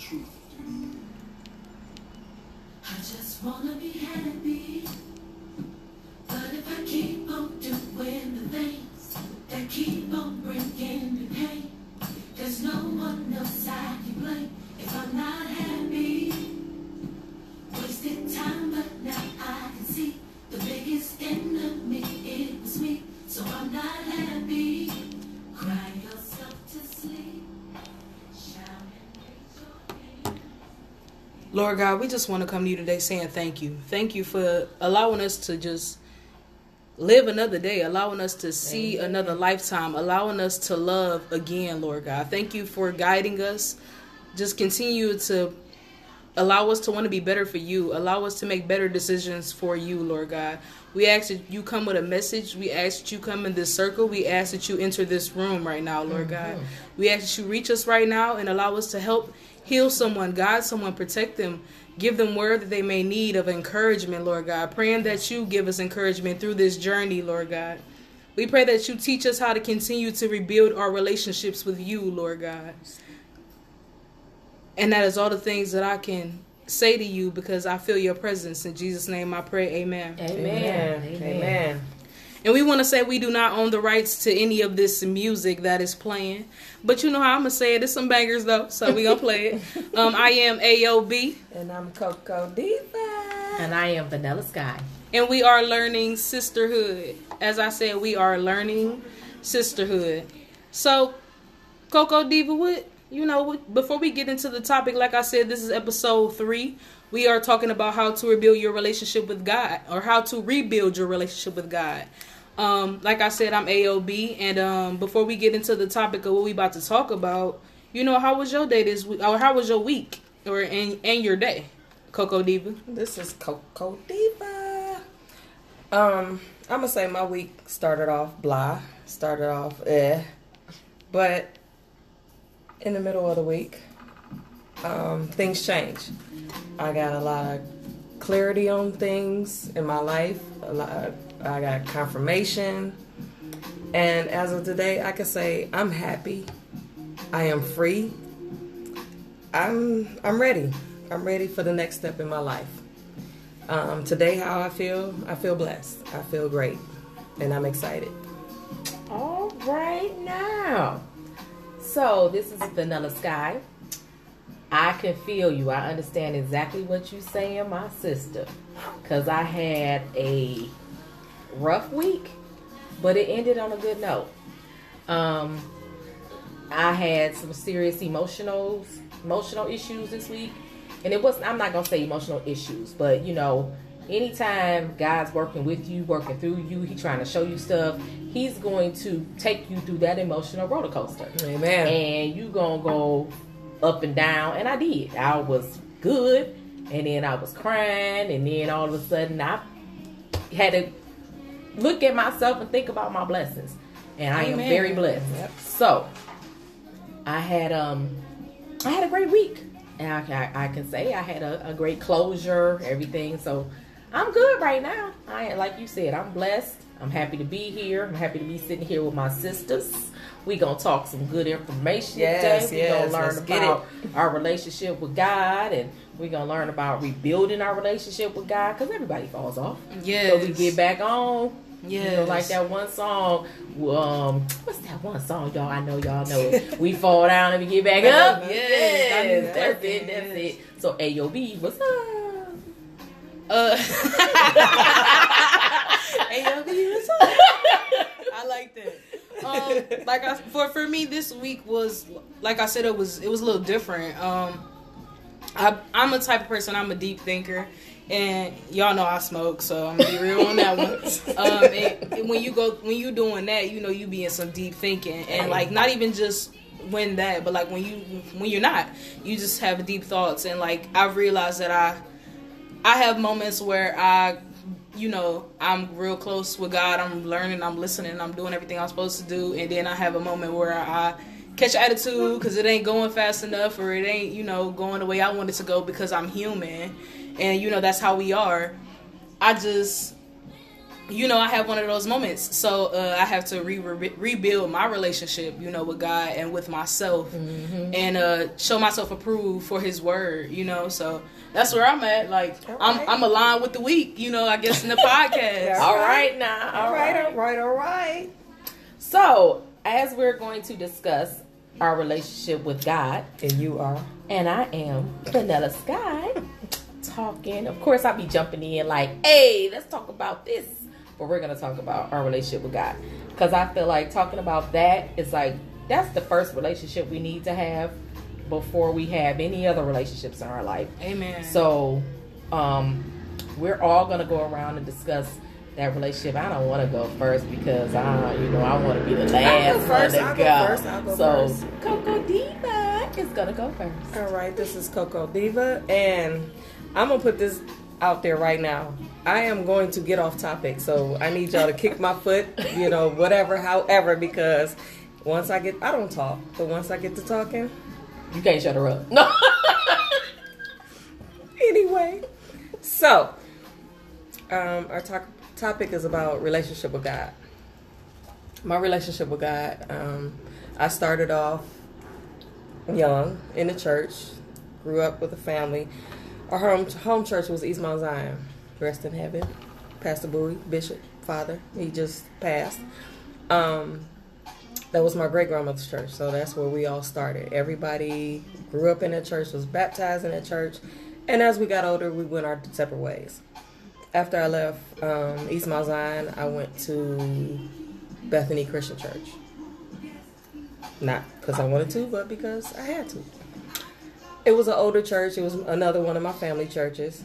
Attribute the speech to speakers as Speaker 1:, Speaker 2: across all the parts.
Speaker 1: truth to you.
Speaker 2: I just wanna be happy. But if I keep on doing the things that keep on bringing me pain,
Speaker 3: Lord God, we just want to come to you today saying thank you. Thank you for allowing us to just live another day, allowing us to see another lifetime, allowing us to love again, Lord God. Thank you for guiding us. Just continue to allow us to want to be better for you, allow us to make better decisions for you, Lord God. We ask that you come with a message. We ask that you come in this circle. We ask that you enter this room right now, Lord mm-hmm. God. We ask that you reach us right now and allow us to help heal someone, guide someone, protect them, give them word that they may need of encouragement, Lord God. Praying that you give us encouragement through this journey, Lord God. We pray that you teach us how to continue to rebuild our relationships with you, Lord God. And that is all the things that I can say to you because I feel your presence. In Jesus' name I pray, amen.
Speaker 4: Amen. Amen.
Speaker 3: And we want to say we do not own the rights to any of this music that is playing. But you know how I'm going to say it. It's some bangers though, so we going to play it. Um, I am AOB,
Speaker 4: And I'm Coco Diva.
Speaker 5: And I am Vanilla Sky.
Speaker 3: and we are learning sisterhood. As I said, we are learning sisterhood. So, Coco Diva, what, you know, before we get into the topic, like I said, this is episode three. We are talking about how to rebuild your relationship with God or how to rebuild your relationship with God. Um, like I said, I'm AOB, and um, before we get into the topic of what we about to talk about, you know, how was your day this week, or how was your week, or and, and your day, Coco Diva?
Speaker 4: This is Coco Diva. Um, I'm gonna say my week started off blah, started off eh, but in the middle of the week, um, things change. I got a lot of clarity on things in my life. A lot, I got confirmation, and as of today, I can say I'm happy. I am free. I'm I'm ready. I'm ready for the next step in my life. Um, today, how I feel, I feel blessed. I feel great, and I'm excited.
Speaker 5: All right now. So this is Vanilla Sky. I can feel you. I understand exactly what you're saying, my sister. Cause I had a rough week, but it ended on a good note. Um, I had some serious emotional emotional issues this week, and it wasn't. I'm not gonna say emotional issues, but you know, anytime God's working with you, working through you, He trying to show you stuff. He's going to take you through that emotional roller coaster,
Speaker 4: Amen.
Speaker 5: and you gonna go up and down. And I did. I was good, and then I was crying, and then all of a sudden I had to look at myself and think about my blessings. And I am very blessed.
Speaker 4: Yep.
Speaker 5: So I had um I had a great week. And I, I, I can say I had a, a great closure, everything. So I'm good right now. I like you said, I'm blessed. I'm happy to be here. I'm happy to be sitting here with my sisters. We gonna talk some good information
Speaker 4: Yes,
Speaker 5: today. We
Speaker 4: yes,
Speaker 5: gonna learn about our relationship with God, and we gonna learn about rebuilding our relationship with God because everybody falls off.
Speaker 3: Yeah.
Speaker 5: So we get back on. You know, like that one song. Um, what's that one song, y'all? I know y'all know it. We fall down and we get back up.
Speaker 3: Yes,
Speaker 5: yes, that's it. That's it. So AOB, what's up?
Speaker 3: Uh, baby, what's up? I like that. Um, like I, for for me, this week was like I said, it was it was a little different. Um, I I'm a type of person. I'm a deep thinker, and y'all know I smoke, so I'm gonna be real on that one. Um, and, and when you go when you doing that, you know you be in some deep thinking, and like not even just when that, but like when you when you're not, you just have deep thoughts, and like I've realized that I I have moments where I, you know, I'm real close with God. I'm learning, I'm listening, I'm doing everything I'm supposed to do, and then I have a moment where I catch attitude because it ain't going fast enough or it ain't, you know, going the way I want it to go because I'm human, and you know that's how we are. I just you know, I have one of those moments. So uh, I have to re- re- rebuild my relationship, you know, with God and with myself,
Speaker 4: Mm-hmm.
Speaker 3: and uh, show myself approved for His word. You know, so that's where I'm at. Like
Speaker 4: All
Speaker 3: I'm. I'm aligned with the week. You know, I guess in the podcast.
Speaker 4: All
Speaker 5: All
Speaker 4: right.
Speaker 5: right now.
Speaker 4: all right, all right, all right.
Speaker 5: So, as we're going to discuss our relationship with God,
Speaker 4: And you are.
Speaker 5: and I am Vanilla Sky talking. Of course, I'll be jumping in like, hey, let's talk about this. But we're going to talk about our relationship with God. Because I feel like talking about that is like, that's the first relationship we need to have before we have any other relationships in our life.
Speaker 3: Amen.
Speaker 5: So, um, we're all gonna go around and discuss that relationship. I don't want to go first because I, you know, I want to be the last one
Speaker 4: first,
Speaker 5: to
Speaker 4: I'll
Speaker 5: go.
Speaker 4: go first, I'll go
Speaker 5: so,
Speaker 4: first.
Speaker 5: Coco Diva is gonna go first.
Speaker 4: All right, this is Coco Diva, and I'm gonna put this out there right now. I am going to get off topic, so I need y'all to kick my foot, you know, whatever, however, because once I get, I don't talk, but once I get to talking,
Speaker 5: You can't shut her up. No.
Speaker 4: anyway. So, um, our talk, topic is about relationship with God. My relationship with God. Um, I started off young in the church, grew up with a family. Our home home church was East Mount Zion. Rest in heaven, Pastor Bowie, Bishop, Father. He just passed. Um, that was my great grandmother's church, so that's where we all started. Everybody grew up in that church, was baptized in that church, and as we got older, we went our separate ways. After I left um, East Mount Zion, I went to Bethany Christian Church. Not because I wanted to, but because I had to. It was an older church. It was another one of my family churches.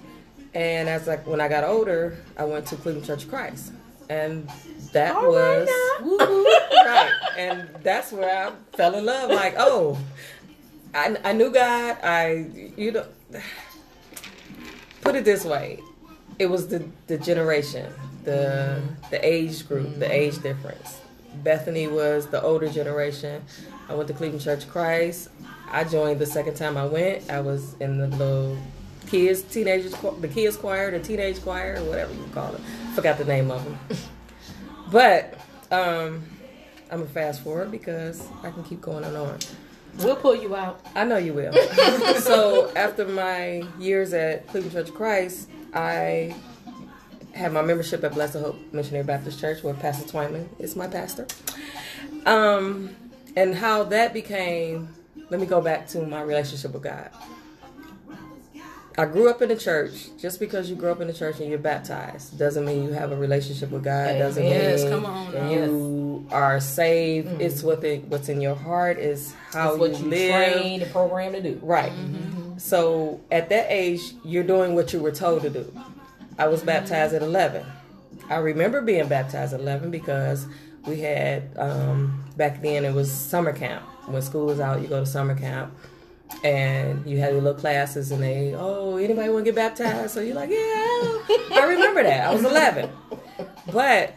Speaker 4: And as like when I got older, I went to Cleveland Church of Christ, and that
Speaker 5: All right
Speaker 4: was.
Speaker 3: Woo-hoo.
Speaker 4: right. And that's where I fell in love. Like, oh, I, I knew God. I, you know, put it this way, it was the the generation, the the age group, the age difference. Bethany was the older generation. I went to Cleveland Church of Christ. I joined the second time I went. I was in the little kids, teenagers, the kids choir, the teenage choir, or whatever you call it. Forgot the name of them. But um, I'm gonna fast forward because I can keep going and on.
Speaker 5: We'll pull you out.
Speaker 4: I know you will. so after my years at Cleveland Church of Christ, I have my membership at Blessed Hope Missionary Baptist Church, where Pastor Twyman is my pastor. Um, and how that became. Let me go back to my relationship with God. I grew up in the church. Just because you grew up in the church and you're baptized doesn't mean you have a relationship with God. Doesn't mean
Speaker 3: come on now.
Speaker 4: you are saved. It's what the, what's in your heart. Is how
Speaker 5: That's what you
Speaker 4: live.
Speaker 5: trained and programmed to do.
Speaker 4: Right. So at that age, you're doing what you were told to do. I was baptized at 11. I remember being baptized at 11 because we had, um, back then it was summer camp. When school was out, you go to summer camp and you had your little classes and they, oh, anybody want to get baptized? So you're like, yeah. I remember that. I was 11. But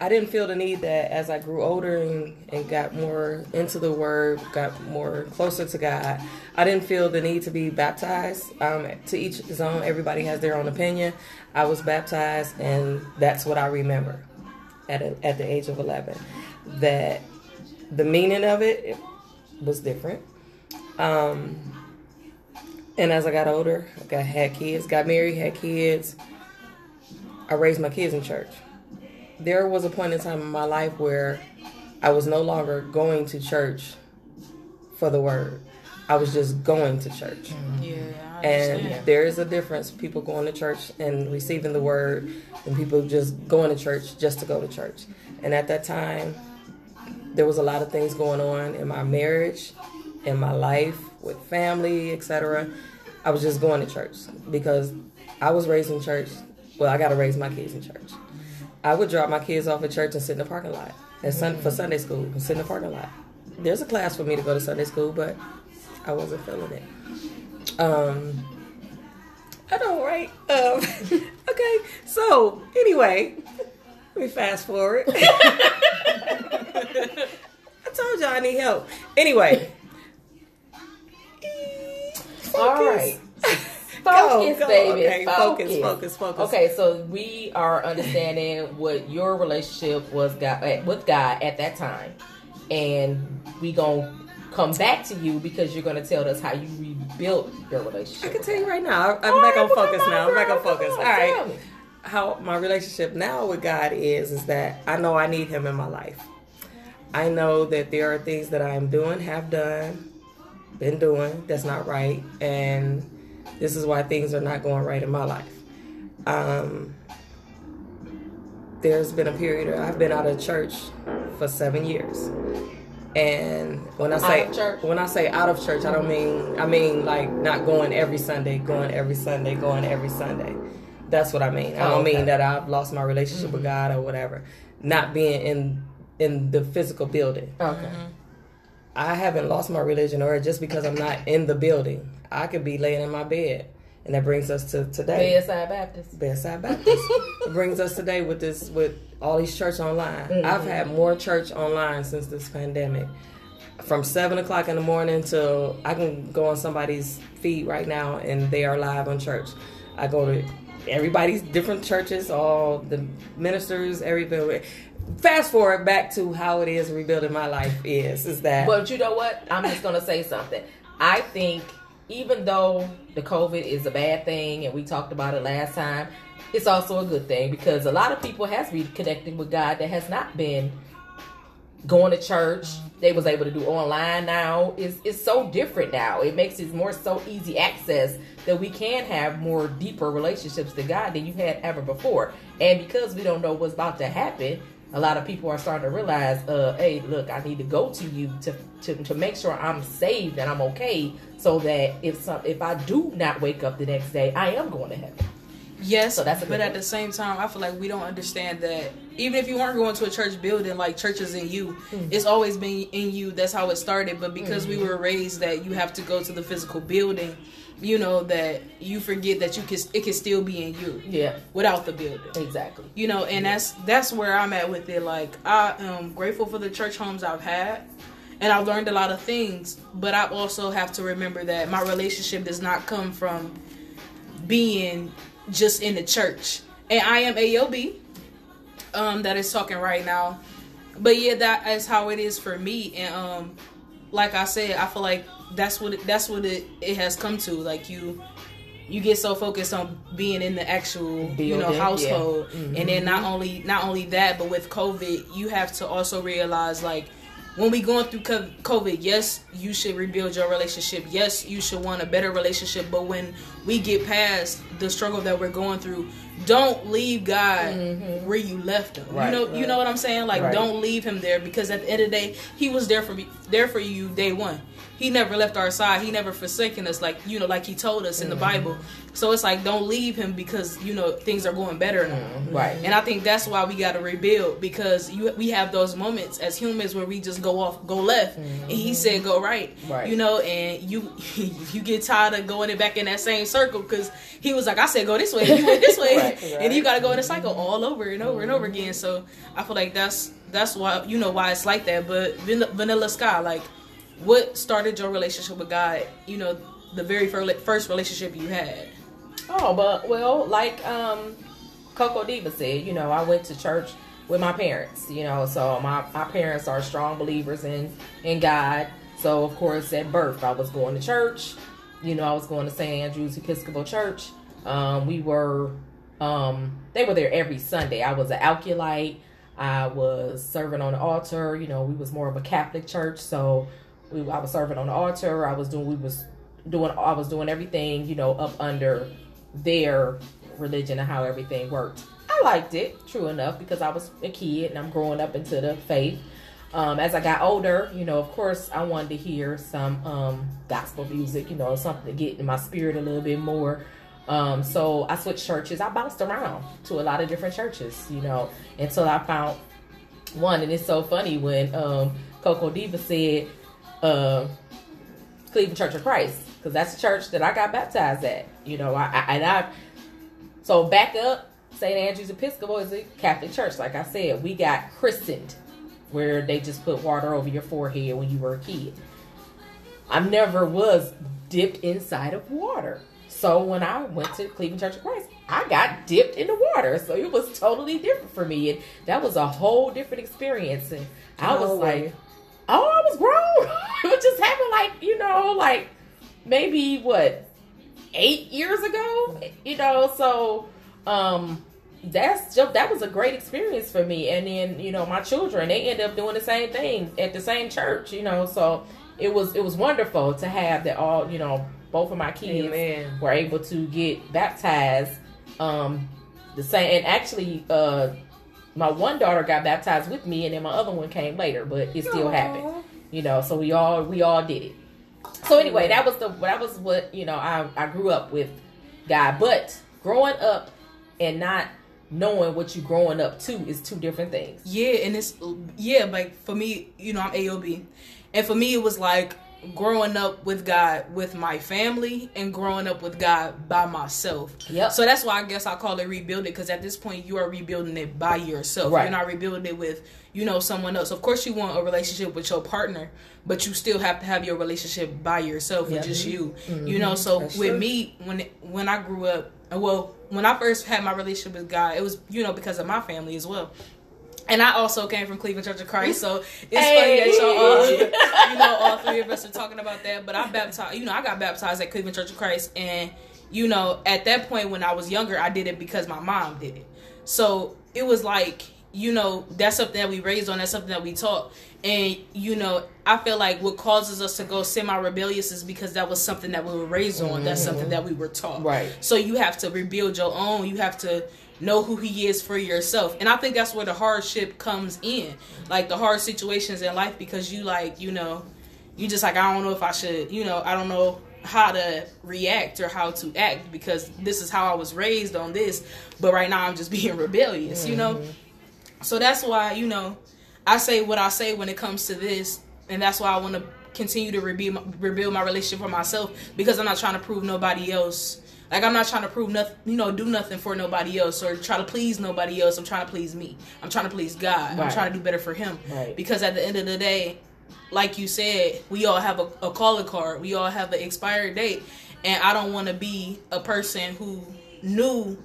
Speaker 4: I didn't feel the need that as I grew older and, and got more into the word, got more closer to God, I didn't feel the need to be baptized. Um, to each his own, everybody has their own opinion. I was baptized, and that's what I remember at, a, at the age of 11. That the meaning of it, it was different. Um, and as I got older, I got, had kids, got married, had kids. I raised my kids in church there was a point in time in my life where I was no longer going to church for the word. I was just going to church.
Speaker 3: Yeah, I
Speaker 4: And there is a difference people going to church and receiving the word and people just going to church just to go to church. And at that time, there was a lot of things going on in my marriage, in my life, with family, etc. I was just going to church because I was raised in church. Well, I got to raise my kids in church. I would drop my kids off at church and sit in the parking lot and sun, for Sunday school and sit in the parking lot. There's a class for me to go to Sunday school, but I wasn't feeling it. Um, I don't right. Um, okay, so anyway, let me fast forward. I told y'all I need help. Anyway,
Speaker 5: All right. Focus,
Speaker 4: go.
Speaker 5: baby.
Speaker 4: Okay, focus, focus, focus.
Speaker 5: Okay, so we are understanding what your relationship was God, eh, with God at that time, and we gonna come back to you because you're gonna tell us how you rebuilt your relationship.
Speaker 4: I can tell you right now. I'm
Speaker 5: All
Speaker 4: back
Speaker 5: right,
Speaker 4: on focus now. I'm back on
Speaker 5: girl.
Speaker 4: focus. All right.
Speaker 5: me.
Speaker 4: How my relationship now with God is is that I know I need Him in my life. I know that there are things that I am doing, have done, been doing that's not right, and this is why things are not going right in my life. Um, there's been a period where I've been out of church for seven years. And when I say
Speaker 5: church?
Speaker 4: when I say out of church, I don't mm-hmm. mean I mean like not going every Sunday, going every Sunday, going every Sunday. That's what I mean. I
Speaker 5: Oh,
Speaker 4: don't
Speaker 5: okay.
Speaker 4: mean that I've lost my relationship with mm-hmm. God or whatever. Not being in in the physical building.
Speaker 5: Okay. Mm-hmm.
Speaker 4: I haven't lost my religion or just because I'm not in the building. I could be laying in my bed. And that brings us to today.
Speaker 5: Bedside Baptist.
Speaker 4: Bedside Baptist. it brings us today with this with all these church online.
Speaker 5: Mm-hmm.
Speaker 4: I've had more church online since this pandemic. From seven o'clock in the morning till I can go on somebody's feed right now and they are live on church. I go to everybody's different churches, all the ministers, everybody. Fast forward back to how it is rebuilding my life is is that
Speaker 5: But you know what? I'm just gonna say something. I think even though the COVID is a bad thing, and we talked about it last time, it's also a good thing because a lot of people has reconnected with God that has not been going to church. They was able to do online now. It's, it's so different now. It makes it more so easy access that we can have more deeper relationships to God than you had ever before. And because we don't know what's about to happen, a lot of people are starting to realize, uh, hey, look, I need to go to you to, to, to make sure I'm saved and I'm okay, so that if some if I do not wake up the next day, I am going to heaven.
Speaker 3: Yes,
Speaker 5: So that's
Speaker 3: but at the same time, I feel like we don't understand that even if you aren't going to a church building, like church is in you,
Speaker 5: Hmm.
Speaker 3: it's always been in you. That's how it started. But because we were raised that you have to go to the physical building, you know that you forget that you can it can still be in you
Speaker 5: Yeah,
Speaker 3: without the building.
Speaker 5: exactly.
Speaker 3: You know, and that's that's where I'm at with it. Like I am grateful for the church homes I've had. And I've learned a lot of things, but I also have to remember that my relationship does not come from being just in the church. And I am AOB, um, that is talking right now. But yeah, that is how it is for me. And um, like I said, I feel like that's what it, that's what it, it has come to. Like you, you get so focused on being in the actual you know
Speaker 5: Building, yeah.
Speaker 3: household,
Speaker 5: Mhm.
Speaker 3: and then not only not only that, but with COVID, you have to also realize like when we going through COVID, yes, you should rebuild your relationship. Yes, you should want a better relationship. But when we get past the struggle that we're going through, don't leave God where you left him.
Speaker 5: Mm-hmm. Right,
Speaker 3: you know, you know what I'm saying? Like,
Speaker 5: Right.
Speaker 3: don't leave him there because at the end of the day, he was there for me, there for you day one. He never left our side. He never forsaken us, like you know, like he told us in the
Speaker 5: Mm-hmm.
Speaker 3: Bible. So it's like, don't leave him because you know things are going better now. Mm-hmm.
Speaker 5: Right.
Speaker 3: And I think that's why we got to rebuild because you we have those moments as humans where we just go off, go left, and he mm-hmm. said go right.
Speaker 5: Right.
Speaker 3: You know, and you you get tired of going back in that same circle because he was like, I said go this way, you went this way,
Speaker 5: Right,
Speaker 3: and you got to go in a cycle all over and over and over mm-hmm. again. So I feel like that's that's why you know why it's like that. But Vanilla Sky, like, what started your relationship with God? You know, the very first relationship you had.
Speaker 5: Oh, but well, like um Coco Diva said, you know, I went to church with my parents, you know, so my, my parents are strong believers in in God. So of course at birth I was going to church. You know, I was going to St. Andrew's Episcopal Church. Um, we were um they were there every Sunday. I was an acolyte. I was serving on the altar. You know, we was more of a Catholic church, so we I was serving on the altar. I was doing we was doing I was doing everything, you know, up under their religion and how everything worked. I liked it, true enough, because I was a kid and I'm growing up into the faith. Um, as I got older, you know, of course, I wanted to hear some um, gospel music, you know, something to get in my spirit a little bit more. Um, so I switched churches. I bounced around to a lot of different churches, you know, until I found one. And it's so funny when um, Coco Diva said, uh, Cleveland Church of Christ, because that's the church that I got baptized at. You know, I, I and I. So back up, St. Andrew's Episcopal is a Catholic church. Like I said, we got christened, where they just put water over your forehead when you were a kid. I never was dipped inside of water. So when I went to Cleveland Church of Christ, I got dipped in the water. So it was totally different for me. And that was a whole different experience. And I was
Speaker 4: were
Speaker 5: like? Oh, I was grown. it was just happened like, you know, like maybe what, eight years ago? You know, so um that's just that was a great experience for me. And then, you know, my children, they end up doing the same thing at the same church, you know, so it was it was wonderful to have that all, you know, both of my kids
Speaker 4: Amen.
Speaker 5: were able to get baptized um the same and actually uh my one daughter got baptized with me and then my other one came later but it still
Speaker 4: Aw.
Speaker 5: happened you know so we all we all did it. So anyway that was the that was what you know i i grew up with god. But growing up and not knowing what you growing up to is two different things.
Speaker 3: Yeah, and it's yeah, like for me, you know, I'm AOB, and for me, it was like growing up with God with my family and growing up with God by myself.
Speaker 5: Yep.
Speaker 3: So that's why I guess I call it rebuild it because at this point you are rebuilding it by yourself.
Speaker 5: Right.
Speaker 3: You're not rebuilding it with you know someone else. Of course, you want a relationship with your partner, but you still have to have your relationship by yourself
Speaker 5: Yep.
Speaker 3: with just you. Mm-hmm. You know, so
Speaker 4: That's
Speaker 3: with
Speaker 4: true.
Speaker 3: me when when I grew up, well, when I first had my relationship with God, it was you know because of my family as well. And I also came from Cleveland Church of Christ, so it's
Speaker 5: Hey.
Speaker 3: funny that y'all, all, you know, all three of us are talking about that. But I baptized, you know, I got baptized at Cleveland Church of Christ, and you know, at that point when I was younger, I did it because my mom did it. So it was like, you know, that's something that we raised on. That's something that we taught, and you know, I feel like what causes us to go semi-rebellious is because that was something that we were raised on. That's mm-hmm. something that we were taught.
Speaker 5: Right.
Speaker 3: So you have to rebuild your own. You have to know who he is for yourself. And I think that's where the hardship comes in. Like the hard situations in life because you like, you know, you just like I don't know if I should, you know, I don't know how to react or how to act because this is how I was raised on this, but right now I'm just being rebellious, you know? Mm-hmm. So that's why, you know, I say what I say when it comes to this, and that's why I want to continue to rebuild my, rebuild my relationship for myself because I'm not trying to prove nobody else. Like I'm not trying to prove nothing, you know, do nothing for nobody else or try to please nobody else. I'm trying to please me. I'm trying to please God. I'm trying to do better for Him.
Speaker 5: Right.
Speaker 3: Because at the end of the day, like you said, we all have a, a calling card. We all have an expired date, and I don't want to be a person who knew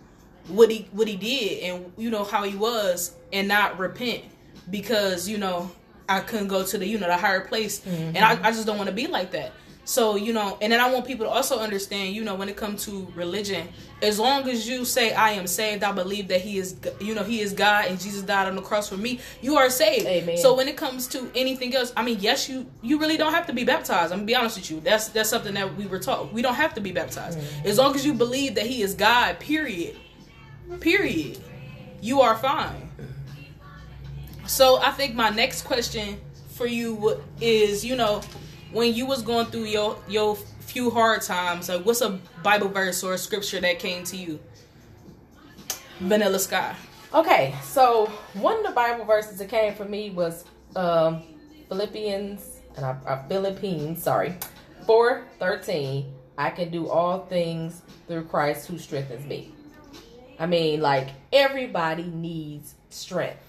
Speaker 3: what he what he did and you know how he was and not repent because you know I couldn't go to the you know the higher place mm-hmm. and I, I just don't want to be like that. So you know, and then I want people to also understand, you know, when it comes to religion, as long as you say I am saved, I believe that He is, you know, He is God and Jesus died on the cross for me. You are saved.
Speaker 5: Amen.
Speaker 3: So when it comes to anything else, I mean, yes, you you really don't have to be baptized. I'm gonna be honest with you. That's that's something that we were taught. We don't have to be baptized mm-hmm. as long as you believe that He is God. Period. Period. You are fine. So I think my next question for you is, you know, when you was going through your your few hard times, like what's a Bible verse or a scripture that came to you? Vanilla Sky.
Speaker 5: Okay, so one of the Bible verses that came for me was um, Philippians and I, I Philippines, sorry, four thirteen. I can do all things through Christ who strengthens me. I mean, like everybody needs strength,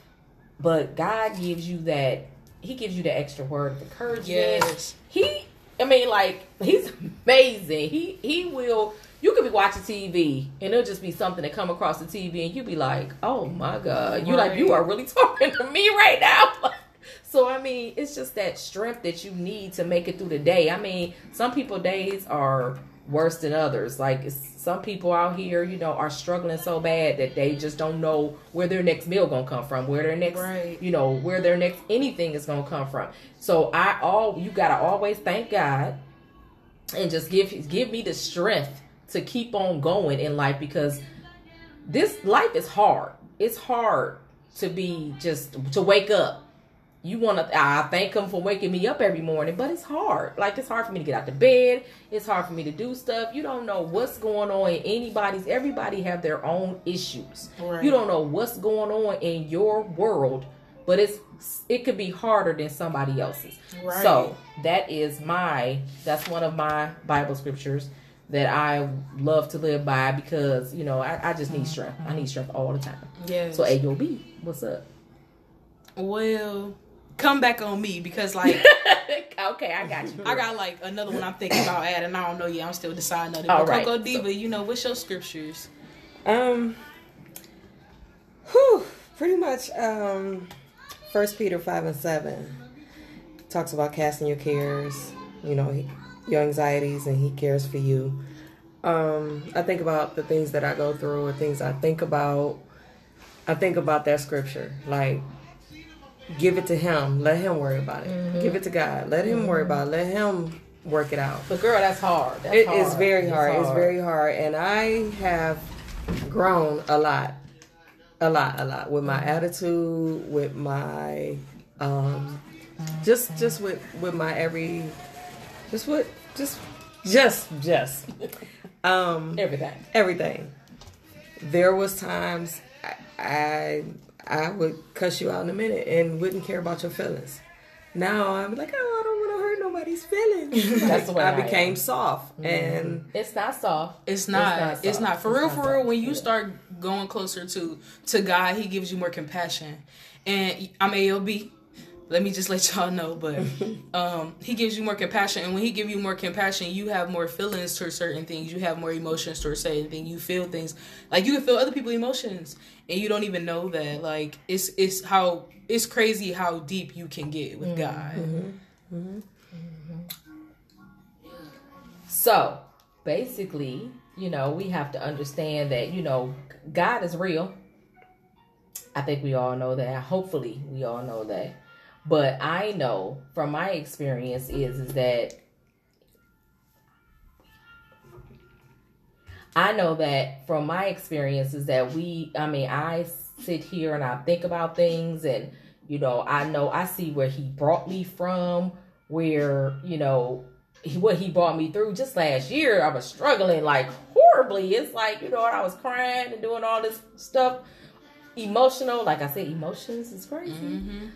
Speaker 5: but God gives you that. He gives you the extra word of encouragement.
Speaker 3: Yes.
Speaker 5: He, I mean, like he's amazing. He he will. You could be watching TV and it'll just be something that come across the TV and you be like, "Oh my God!" You like you are really talking to me right now. so I mean, it's just that strength that you need to make it through the day. I mean, some people days are worse than others. Like some people out here, you know, are struggling so bad that they just don't know where their next meal gonna come from, where their next,
Speaker 3: Right.
Speaker 5: you know, where their next anything is gonna come from. So I all you gotta always thank God and just give give me the strength to keep on going in life because this life is hard. It's hard to be just to wake up. You want to I thank him for waking me up every morning, but it's hard. Like it's hard for me to get out of bed. It's hard for me to do stuff. You don't know what's going on in anybody's everybody have their own issues.
Speaker 3: Right.
Speaker 5: You don't know what's going on in your world, but it's it could be harder than somebody else's.
Speaker 3: Right.
Speaker 5: So, that is my that's one of my bible scriptures that i love to live by because you know i, I just need strength i need mm-hmm. strength all the time
Speaker 3: Yeah.
Speaker 5: so AOB what's up
Speaker 3: well, come back on me because like
Speaker 5: okay, I got you.
Speaker 3: I got like another one I'm thinking about adding. I don't know yet. I'm still deciding on it.
Speaker 5: All
Speaker 3: But
Speaker 5: right.
Speaker 3: Coco Diva, you know, what's your scriptures?
Speaker 4: Um, whew, pretty much. Um, First Peter five and seven talks about casting your cares, you know, he, your anxieties, and He cares for you. Um, I think about the things that I go through, or things I think about. I think about that scripture, like give it to Him, let Him worry about it. Give it to God, let Him worry about it, let Him work it out.
Speaker 5: But girl, that's hard. That's
Speaker 4: It
Speaker 5: hard.
Speaker 4: is very hard. It's very hard, and I have grown a lot, a lot, a lot with my attitude, with my, um, just, just with with my every, just with, just, just, just, um,
Speaker 5: everything.
Speaker 4: everything. There was times I, I I would cuss you out in a minute and wouldn't care about your feelings. Now I'm like, oh, I don't want to hurt nobody's feelings.
Speaker 5: That's the way
Speaker 4: I
Speaker 5: I am.
Speaker 4: became soft, mm-hmm. and
Speaker 5: It's not soft.
Speaker 3: It's not. It's not,
Speaker 5: soft.
Speaker 3: for
Speaker 5: It's
Speaker 3: real.
Speaker 5: not
Speaker 3: For real.
Speaker 5: soft.
Speaker 3: When you
Speaker 5: Yeah.
Speaker 3: start going closer to to God, He gives you more compassion. And I'm AOB. Let me just let y'all know, but um, He gives you more compassion, and when He give you more compassion, you have more feelings towards certain things. You have more emotions towards certain things. You feel things like you can feel other people's emotions, and you don't even know that. Like it's it's how it's crazy how deep you can get with mm-hmm. God. Mm-hmm. Mm-hmm.
Speaker 5: So basically, you know, we have to understand that, you know, God is real. I think we all know that. Hopefully we all know that. But I know from my experience is is that I know that from my experience is that we I mean I sit here and I think about things and you know I know I see where he brought me from where you know what he brought me through. Just last year I was struggling like horribly. It's like you know I was crying and doing all this stuff emotional. Like I said emotions is crazy.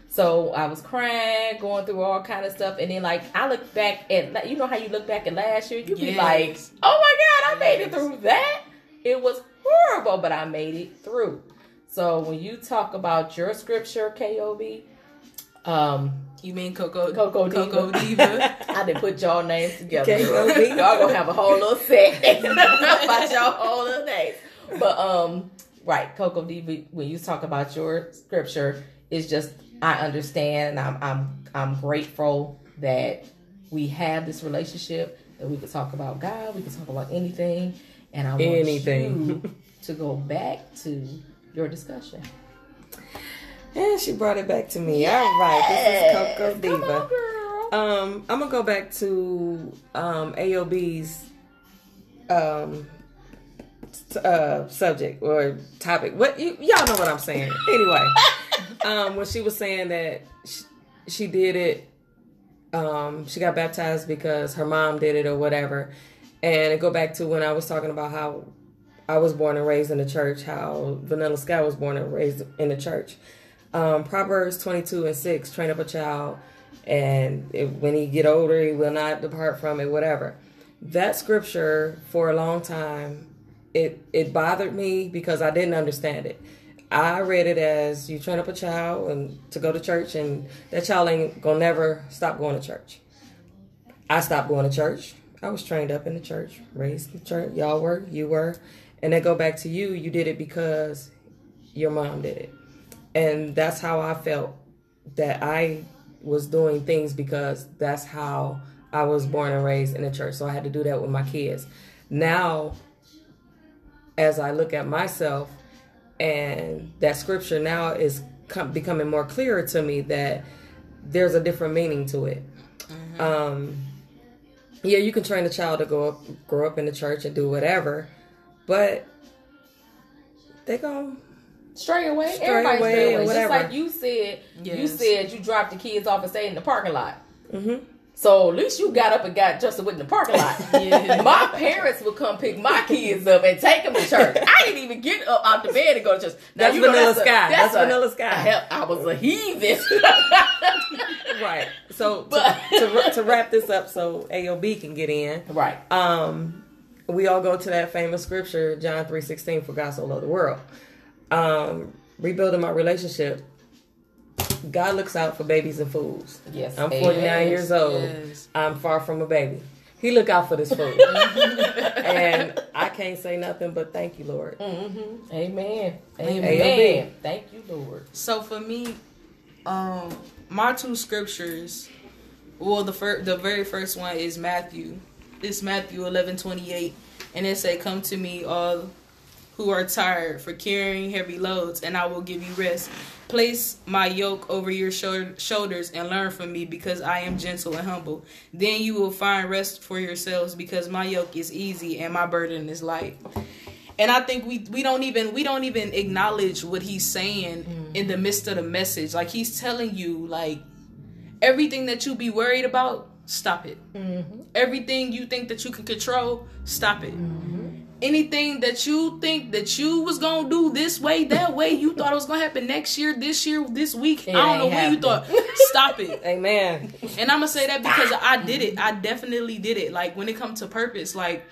Speaker 5: So I was crying going through all kind of stuff. And then like I look back at you know how you look back at last year? You be like oh my god I made it through that. It was horrible but I made it through. So when you talk about your scripture KOB um
Speaker 3: You mean Coco
Speaker 5: Coco Diva.
Speaker 3: Coco Diva?
Speaker 5: I didn't put y'all names together.
Speaker 4: K.O.B..
Speaker 5: Y'all gonna have a whole little set. About y'all whole little names. But um, right, Coco Diva, when you talk about your scripture, it's just I understand. and I'm I'm I'm grateful that we have this relationship that we can talk about God, we can talk about anything, and I want
Speaker 4: Anything.
Speaker 5: you to go back to your discussion.
Speaker 4: and she brought it back to me. All right, this is Coco Diva.
Speaker 5: on.
Speaker 4: Um, I'm gonna go back to um, AOB's um, uh, subject or topic. What you, y'all know what I'm saying? Anyway, um, when she was saying that she, she did it, um, she got baptized because her mom did it or whatever, and it go back to when I was talking about how I was born and raised in the church, how Vanilla Sky was born and raised in the church. Um, Proverbs 22 and 6, train up a child, and it, when he get older, he will not depart from it, whatever. That scripture, for a long time, it, it bothered me because I didn't understand it. I read it as you train up a child and to go to church, and that child ain't gonna never stop going to church. I stopped going to church. I was trained up in the church, raised in the church. Y'all were, you were, and then go back to you. You did it because your mom did it, and that's how I felt that I was doing things because that's how I was born and raised in the church. So I had to do that with my kids. Now, as I look at myself, and that scripture now is com- becoming more clearer to me that there's a different meaning to it. Um, yeah, you can train a child to go up, grow up in the church and do whatever, but they go.
Speaker 5: Stray away,
Speaker 4: Stray
Speaker 5: everybody
Speaker 4: away
Speaker 5: stray away. Just like you said, you said you dropped the kids off and stayed in the parking lot.
Speaker 4: Mhm.
Speaker 5: So at least you got up and got Justin with in the parking lot.
Speaker 3: Yeah.
Speaker 5: My parents would come pick my kids up and take them to church. I didn't even get up out the bed to go to church. Now,
Speaker 4: That's
Speaker 5: you know,
Speaker 4: Vanilla
Speaker 5: a-
Speaker 4: Sky. That's
Speaker 5: a-
Speaker 4: Vanilla Sky.
Speaker 5: Hell, I was a heathen.
Speaker 4: Right. So to, to, to wrap this up, so AOB can get in.
Speaker 5: right.
Speaker 4: um, we all go to that famous scripture, John three sixteen, for God so loved the world. Um, rebuilding my relationship God looks out for babies and fools.
Speaker 5: Yes,
Speaker 4: I'm
Speaker 5: amen.
Speaker 4: 49 years old.
Speaker 3: Yes.
Speaker 4: I'm far from a baby. He look out for this fool, and I can't say nothing but thank you, Lord.
Speaker 5: Mm-hmm. Amen.
Speaker 3: Amen.
Speaker 5: Amen. Thank you, Lord.
Speaker 3: So for me, um, my two scriptures. Well, the first, the very first one is Matthew. It's Matthew eleven twenty eight, and it say, "Come to me, all who are tired for carrying heavy loads, and I will give you rest. Place my yoke over your shou- shoulders and learn from me, because I am gentle and humble. Then you will find rest for yourselves, because my yoke is easy and my burden is light." And I think we we don't even we don't even acknowledge what he's saying mm. in the midst of the message. Like he's telling you, like everything that you be worried about, stop it. Mm-hmm. Everything you think that you can control, stop it. Mm-hmm. Anything that you think that you was gonna do this way, that way, you thought it was gonna happen next year, this year, this week.
Speaker 5: It
Speaker 3: I don't know when you thought. Stop it.
Speaker 4: Amen.
Speaker 3: And I'm gonna say that because I did it. I definitely did it. Like when it comes to purpose, like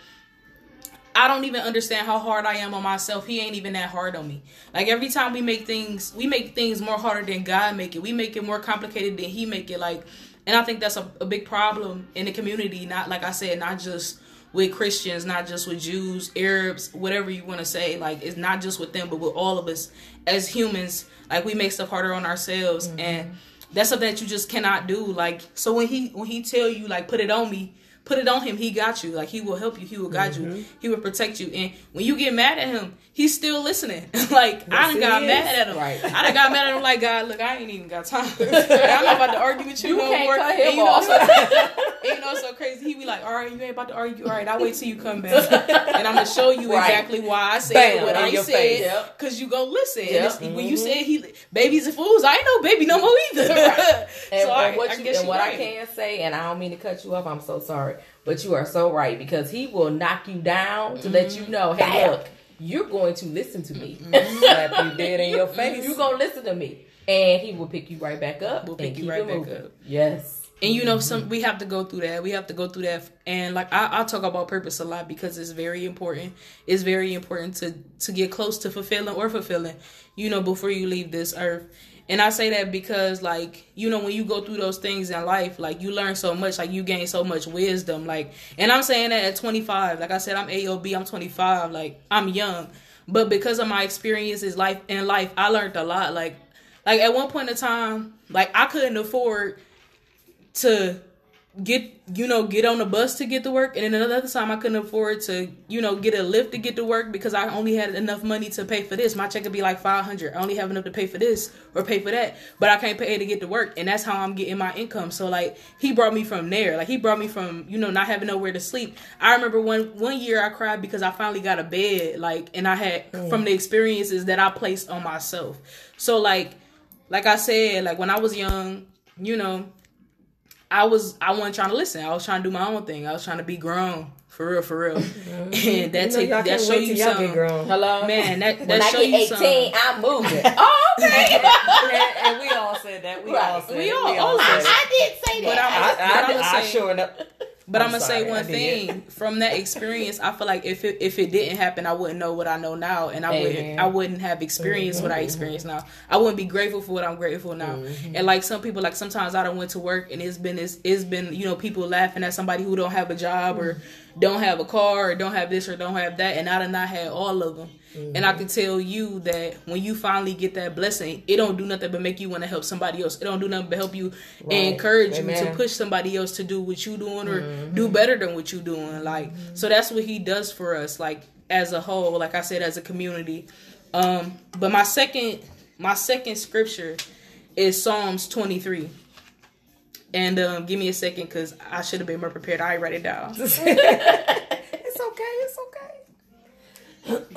Speaker 3: I don't even understand how hard I am on myself. He ain't even that hard on me. Like every time we make things, we make things more harder than God make it. We make it more complicated than He make it. Like, and I think that's a, a big problem in the community. Not like I said, not just with Christians, not just with Jews, Arabs, whatever you want to say. Like it's not just with them, but with all of us as humans. Like we make stuff harder on ourselves, and mm-hmm. that's something that you just cannot do. Like so when he when he tell you like put it on me, put it on him. He got you. Like he will help you. He will guide you. Mm-hmm. He will protect you. And when you get mad at him, he's still listening. like I done got
Speaker 4: is.
Speaker 3: mad at him.
Speaker 5: Right.
Speaker 3: I done got mad at him. Like God, look, I ain't even got time. Like, I'm not about to argue with you,
Speaker 5: You
Speaker 3: no more.
Speaker 5: cut
Speaker 3: And
Speaker 5: him
Speaker 3: you know, so, and you know, so crazy. He be like, all right, you ain't about to argue. All right, I'll wait till you come back, and I'm gonna show you
Speaker 5: Right.
Speaker 3: exactly why I said
Speaker 4: Bam,
Speaker 3: what I said.
Speaker 4: face.
Speaker 5: Yep.
Speaker 3: Cause you go listen. And
Speaker 5: Yep.
Speaker 3: it's- When you mm-hmm. said he babies and fools, I ain't no baby no more either.
Speaker 5: Right. And,
Speaker 3: so I,
Speaker 5: and what,
Speaker 3: I
Speaker 5: you,
Speaker 3: guess
Speaker 5: and what I can say, and I don't mean to cut you off, I'm so sorry, but you are so right because he will knock you down to let you mm-hmm. know, hey,
Speaker 3: Bam.
Speaker 5: look, you're going to listen to me. Mm-hmm.
Speaker 4: Slap you dead in your face.
Speaker 5: You're going to listen to me. And he will pick you right back up. We'll
Speaker 3: pick you right back
Speaker 5: moving.
Speaker 3: up.
Speaker 5: Yes.
Speaker 3: And you know, mm-hmm. some we have to go through that. We have to go through that. And like I, I talk about purpose a lot because it's very important. It's very important to to get close to fulfilling or fulfilling. You know, before you leave this earth. And I say that because like you know when you go through those things in life, like you learn so much, like you gain so much wisdom. Like, and I'm saying that at 25. Like I said, I'm AOB. I'm 25. Like I'm young, but because of my experiences life in life, I learned a lot. Like, like at one point in time, like I couldn't afford to get you know get on the bus to get to work. And then another time i couldn't afford to you know get a lift to get to work because i only had enough money to pay for this. My check would be like 500 i only have enough to pay for this or pay for that. But i can't pay to get to work. And that's how i'm getting my income. So like he brought me from there. Like he brought me from you know not having nowhere to sleep. I remember one one year i cried because i finally got a bed like and i had mm. from the experiences that i placed on myself. So like like i said like when i was young you know I was I wasn't trying to listen. I was trying to do my own thing. I was trying to be grown for real, for real. Mm-hmm. And that
Speaker 4: You know,
Speaker 3: take that
Speaker 4: can't
Speaker 3: show
Speaker 4: wait
Speaker 3: you
Speaker 4: till
Speaker 3: something.
Speaker 4: grown.
Speaker 5: Hello?
Speaker 3: Man, that
Speaker 5: when
Speaker 3: that
Speaker 5: I
Speaker 3: show
Speaker 5: get
Speaker 3: you
Speaker 5: 18,
Speaker 3: something.
Speaker 5: I'm moving. oh, okay.
Speaker 4: and, and we all said that. We
Speaker 5: Right.
Speaker 4: all said
Speaker 3: We
Speaker 4: it.
Speaker 3: all- all of
Speaker 4: said
Speaker 3: us.
Speaker 4: it.
Speaker 5: I did say
Speaker 3: But
Speaker 5: that.
Speaker 3: I'm-
Speaker 4: I, I,
Speaker 3: But I'ma
Speaker 4: I
Speaker 3: say-
Speaker 4: sure enough.
Speaker 3: But
Speaker 4: I'm
Speaker 3: I'm, gonna
Speaker 4: sorry,
Speaker 3: say one thing from that experience. I feel like if it if it didn't happen, I wouldn't know what I know now, and I
Speaker 5: Amen.
Speaker 3: wouldn't I wouldn't have experienced what I mm-hmm. experienced now. I wouldn't be grateful for what I'm grateful now. Mm-hmm. And like some people, like sometimes I don't went to work, and it's been it's, it's been you know people laughing at somebody who don't have a job or mm-hmm. don't have a car or don't have this or don't have that, and I done not had all of them. And I can tell you that when you finally get that blessing, it don't do nothing but make you want to help somebody else. It don't do nothing but help you and encourage you to push somebody else to do what you doing or do better than what you doing. Like so that's what he does for us, like as a whole, like I said, as a community. Um, but my second my second scripture is Psalms twenty three. And um, give me a second because I should have been more prepared. I write it down.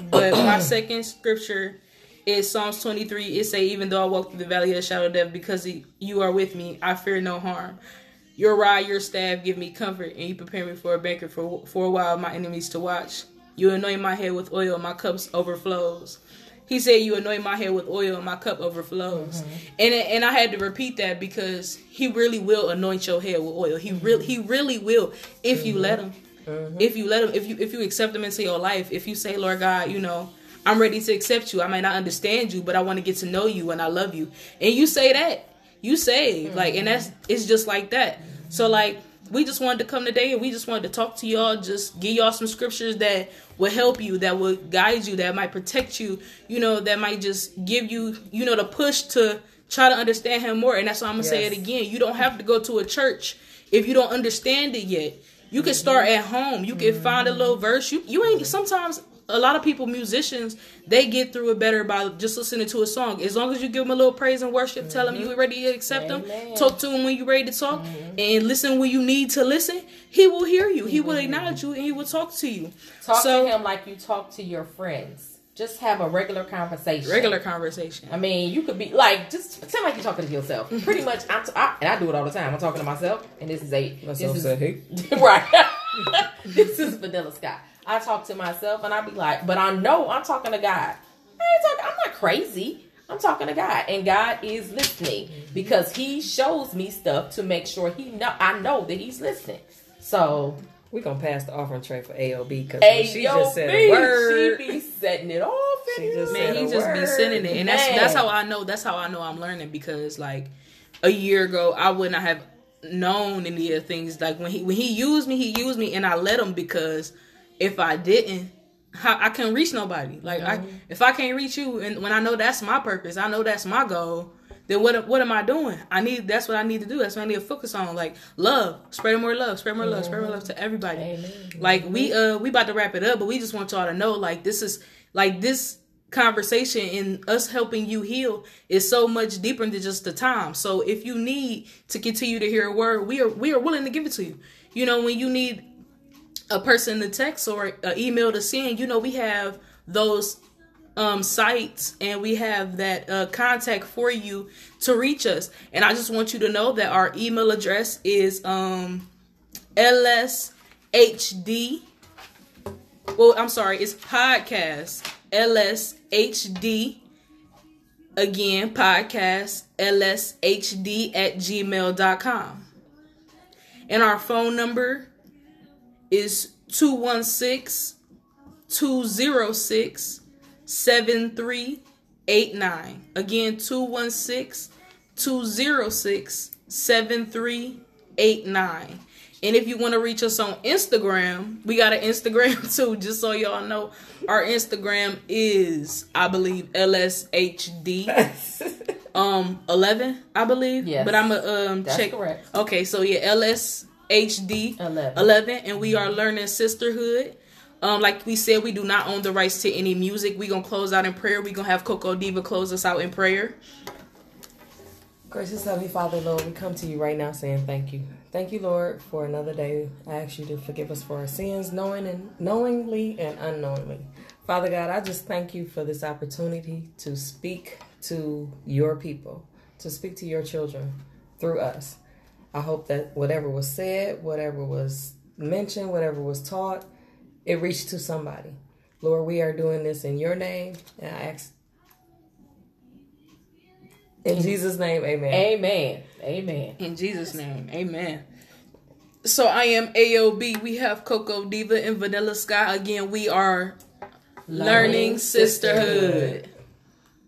Speaker 3: But my second scripture is Psalms 23. It say, even though I walk through the valley of the shadow of death, because you are with me, I fear no harm. Your rod, your staff give me comfort, and you prepare me for a banquet for, for a while my enemies to watch. You anoint my head with oil, my cups overflows. He said, "You anoint my head with oil, and my cup overflows." Mm-hmm. And and I had to repeat that because he really will anoint your head with oil. He really he really will if you mm-hmm. let him. Mm-hmm. If you let him, if you if you accept him into your life, if you say, "Lord God, you know." I'm ready to accept you. I might not understand you, but I want to get to know you and I love you. And you say that, you saved. Mm-hmm. Like, and that's it's just like that. So like we just wanted to come today and we just wanted to talk to y'all, just give y'all some scriptures that will help you, that will guide you, that might protect you, you know, that might just give you, you know, the push to try to understand him more. And that's why I'm gonna say it again. You don't have to go to a church if you don't understand it yet. You can start at home. You can find a little verse. You you ain't sometimes a lot of people musicians they get through it better by just listening to a song. As long as you give them a little praise and worship, tell them mm-hmm. you ready to accept them, talk to them when you're ready to talk, and listen when you need to listen. He will hear you. He will mm-hmm. acknowledge you, and he will talk to you.
Speaker 5: Talk
Speaker 3: so
Speaker 5: to him like you talk to your friends. Just have a regular conversation.
Speaker 3: regular conversation.
Speaker 5: I mean, you could be like, just pretend like you're talking to yourself. Pretty much, I'm t- I, and I do it all the time. I'm talking to myself, and this is a
Speaker 4: Myself
Speaker 5: this is,
Speaker 4: said, "Hey."
Speaker 5: right. this is Vanilla Sky. I talk to myself, and I be like, but I know I'm talking to God. I ain't talking. I'm not crazy. I'm talking to God, and God is listening mm-hmm. because He shows me stuff to make sure He know. I know that He's listening. So,
Speaker 4: We gonna pass the offering tray for AOB because
Speaker 5: hey,
Speaker 4: she just said
Speaker 5: B,
Speaker 4: a word.
Speaker 5: she be setting it off. in
Speaker 4: She just.
Speaker 3: Man,
Speaker 4: said
Speaker 3: he
Speaker 4: a
Speaker 3: just be sending it, and that's
Speaker 5: Man.
Speaker 3: that's how I know. That's how I know I'm learning because like a year ago, I would not have known any of the things. Like when he when he used me, he used me, and I let him because if I didn't, how I couldn't reach nobody. Like I mm-hmm. if I can't reach you, and when I know that's my purpose, I know that's my goal. Then what what am I doing? I need that's what I need to do. That's what I need to focus on. Like love, spread more love, spread more love, spread more love to everybody.
Speaker 5: Amen.
Speaker 3: Like we uh we about to wrap it up, but we just want y'all to know like this is like this conversation and us helping you heal is so much deeper than just the time. So if you need to continue to hear a word, we are we are willing to give it to you. You know, when you need a person to text or an email to send, you know, we have those um sites and we have that uh contact for you to reach us. And I just want you to know that our email address is um lshd well i'm sorry it's podcast lshd again podcast lshd at gmail.com and our phone number is 216 206 7389 again 216 206 7389 and if you want to reach us on Instagram, we got an Instagram too, just so y'all know. Our Instagram is, I believe, LSHD um 11, I believe.
Speaker 5: Yes.
Speaker 3: But I'm a um
Speaker 5: That's
Speaker 3: check.
Speaker 5: correct.
Speaker 3: Okay, so yeah, LSHD
Speaker 5: 11.
Speaker 3: 11 and we are learning sisterhood. Um, like we said, we do not own the rights to any music. We're gonna close out in prayer. We're gonna have Coco Diva close us out in prayer.
Speaker 4: Gracious Heavenly Father, Lord, we come to you right now saying thank you. Thank you, Lord, for another day. I ask you to forgive us for our sins, knowing and knowingly and unknowingly. Father God, I just thank you for this opportunity to speak to your people, to speak to your children through us. I hope that whatever was said, whatever was mentioned, whatever was taught, it reached to somebody. Lord, we are doing this in your name, and I ask in Jesus' name, amen.
Speaker 5: Amen. Amen.
Speaker 3: In Jesus' name, amen. So I am AOB. We have Coco Diva and Vanilla Sky. Again, we are learning,
Speaker 5: Learning
Speaker 3: sisterhood.
Speaker 5: Sisterhood.